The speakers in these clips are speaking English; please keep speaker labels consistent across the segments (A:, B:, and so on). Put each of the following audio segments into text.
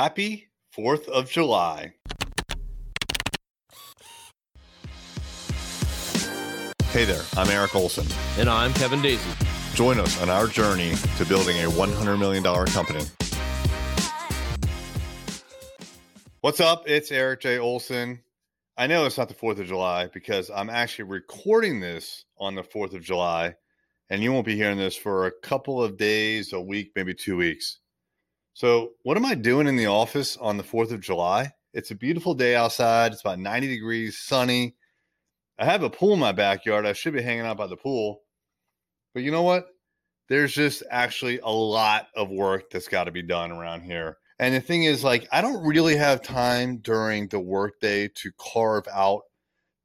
A: Happy 4th of July. Hey there, I'm Eric Olson.
B: And I'm Kevin Daisey.
A: Join us on our journey to building a $100 million company. What's up? It's Eric J. Olson. I know it's not the 4th of July because I'm actually recording this on the 4th of July, and you won't be hearing this for a couple of days, a week, maybe two weeks. So, what am I doing in the office on the 4th of July? It's a beautiful day outside. It's about 90 degrees, sunny. I have a pool in my backyard. I should be hanging out by the pool. But you know what? There's just actually a lot of work that's got to be done around here. And the thing is, like, I don't really have time during the workday to carve out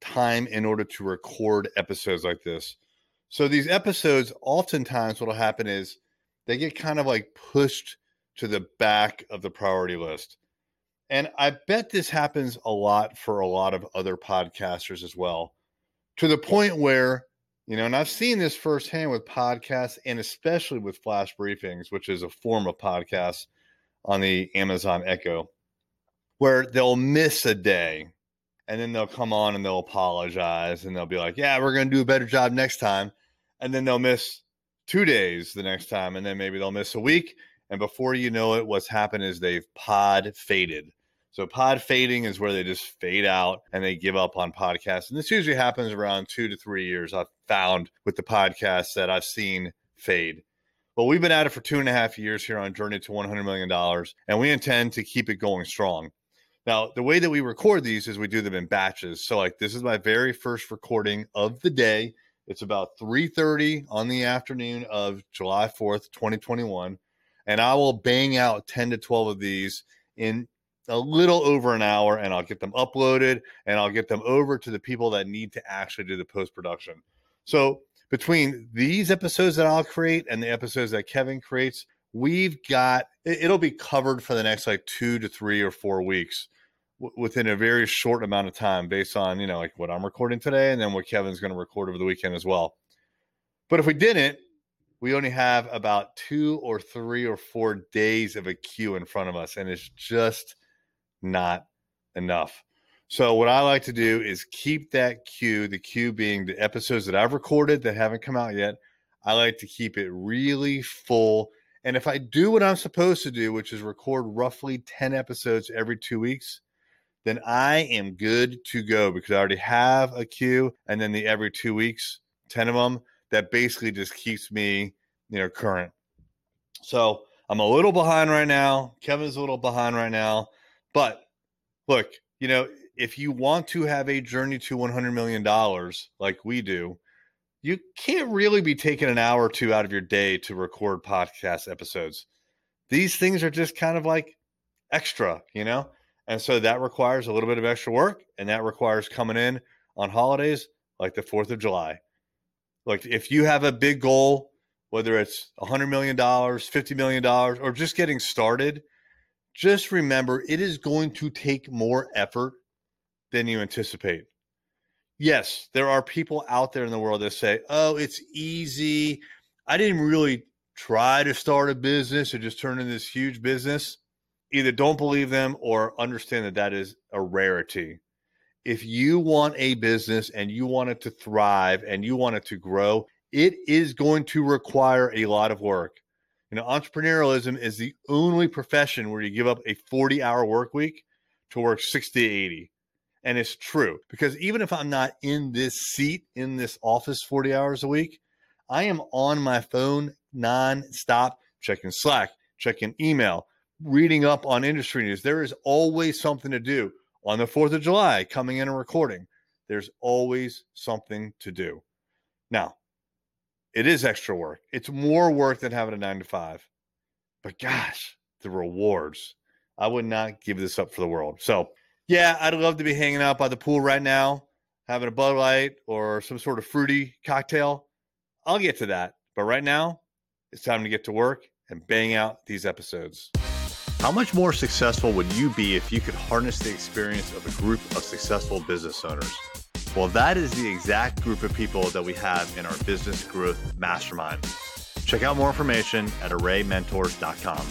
A: time in order to record episodes like this. So these episodes, oftentimes, what'll happen is they get kind of like pushed to the back of the priority list. And I bet this happens a lot for a lot of other podcasters as well, to the point where, you know, and I've seen this firsthand with podcasts and especially with flash briefings, which is a form of podcast on the Amazon Echo, where they'll miss a day and then they'll come on and they'll apologize and they'll be like, yeah, we're going to do a better job next time. And then they'll miss two days the next time. And then maybe they'll miss a week. And before you know it, what's happened is they've pod faded. So pod fading is where they just fade out and they give up on podcasts. And this usually happens around two to three years. I've found with the podcasts that I've seen fade. Well, we've been at it for two and a half years here on Journey to $100 million, and we intend to keep it going strong. Now, the way that we record these is we do them in batches. So, like, this is my very first recording of the day. It's about 3:30 on the afternoon of July 4th, 2021, and I will bang out 10 to 12 of these in a little over an hour and I'll get them uploaded and I'll get them over to the people that need to actually do the post production. So, between these episodes that I'll create and the episodes that Kevin creates, we've got it'll be covered for the next like two to three or four weeks within a very short amount of time based on, you know, like what I'm recording today and then what Kevin's going to record over the weekend as well. But if we didn't, we only have about two or three or four days of a queue in front of us, and it's just not enough. So what I like to do is keep that queue, the queue being the episodes that I've recorded that haven't come out yet. I like to keep it really full. And if I do what I'm supposed to do, which is record roughly 10 episodes every two weeks, then I am good to go because I already have a queue and then the every two weeks, 10 of them, that basically just keeps me, you know, current. So I'm a little behind right now. Kevin's a little behind right now. But look, you know, if you want to have a journey to $100 million like we do, you can't really be taking an hour or two out of your day to record podcast episodes. These things are just kind of like extra, you know? And so that requires a little bit of extra work and that requires coming in on holidays like the 4th of July. Like if you have a big goal, whether it's $100 million, $50 million, or just getting started, just remember it is going to take more effort than you anticipate. Yes, there are people out there in the world that say, oh, it's easy. I didn't really try to start a business or just turn into this huge business. Either don't believe them or understand that that is a rarity. If you want a business and you want it to thrive and you want it to grow, it is going to require a lot of work. You know, entrepreneurialism is the only profession where you give up a 40 hour work week to work 60 to 80. And it's true because even if I'm not in this seat in this office 40 hours a week, I am on my phone non-stop checking Slack, checking email, reading up on industry news. There is always something to do on the 4th of July coming in and recording. There's always something to do. Now, it is extra work. It's more work than having a 9 to 5. But gosh, the rewards. I would not give this up for the world. So, yeah, I'd love to be hanging out by the pool right now, having a Bud Light or some sort of fruity cocktail. I'll get to that. But right now, it's time to get to work and bang out these episodes. How much more successful would you be if you could harness the experience of a group of successful business owners? Well, that is the exact group of people that we have in our business growth mastermind. Check out more information at arraymentors.com.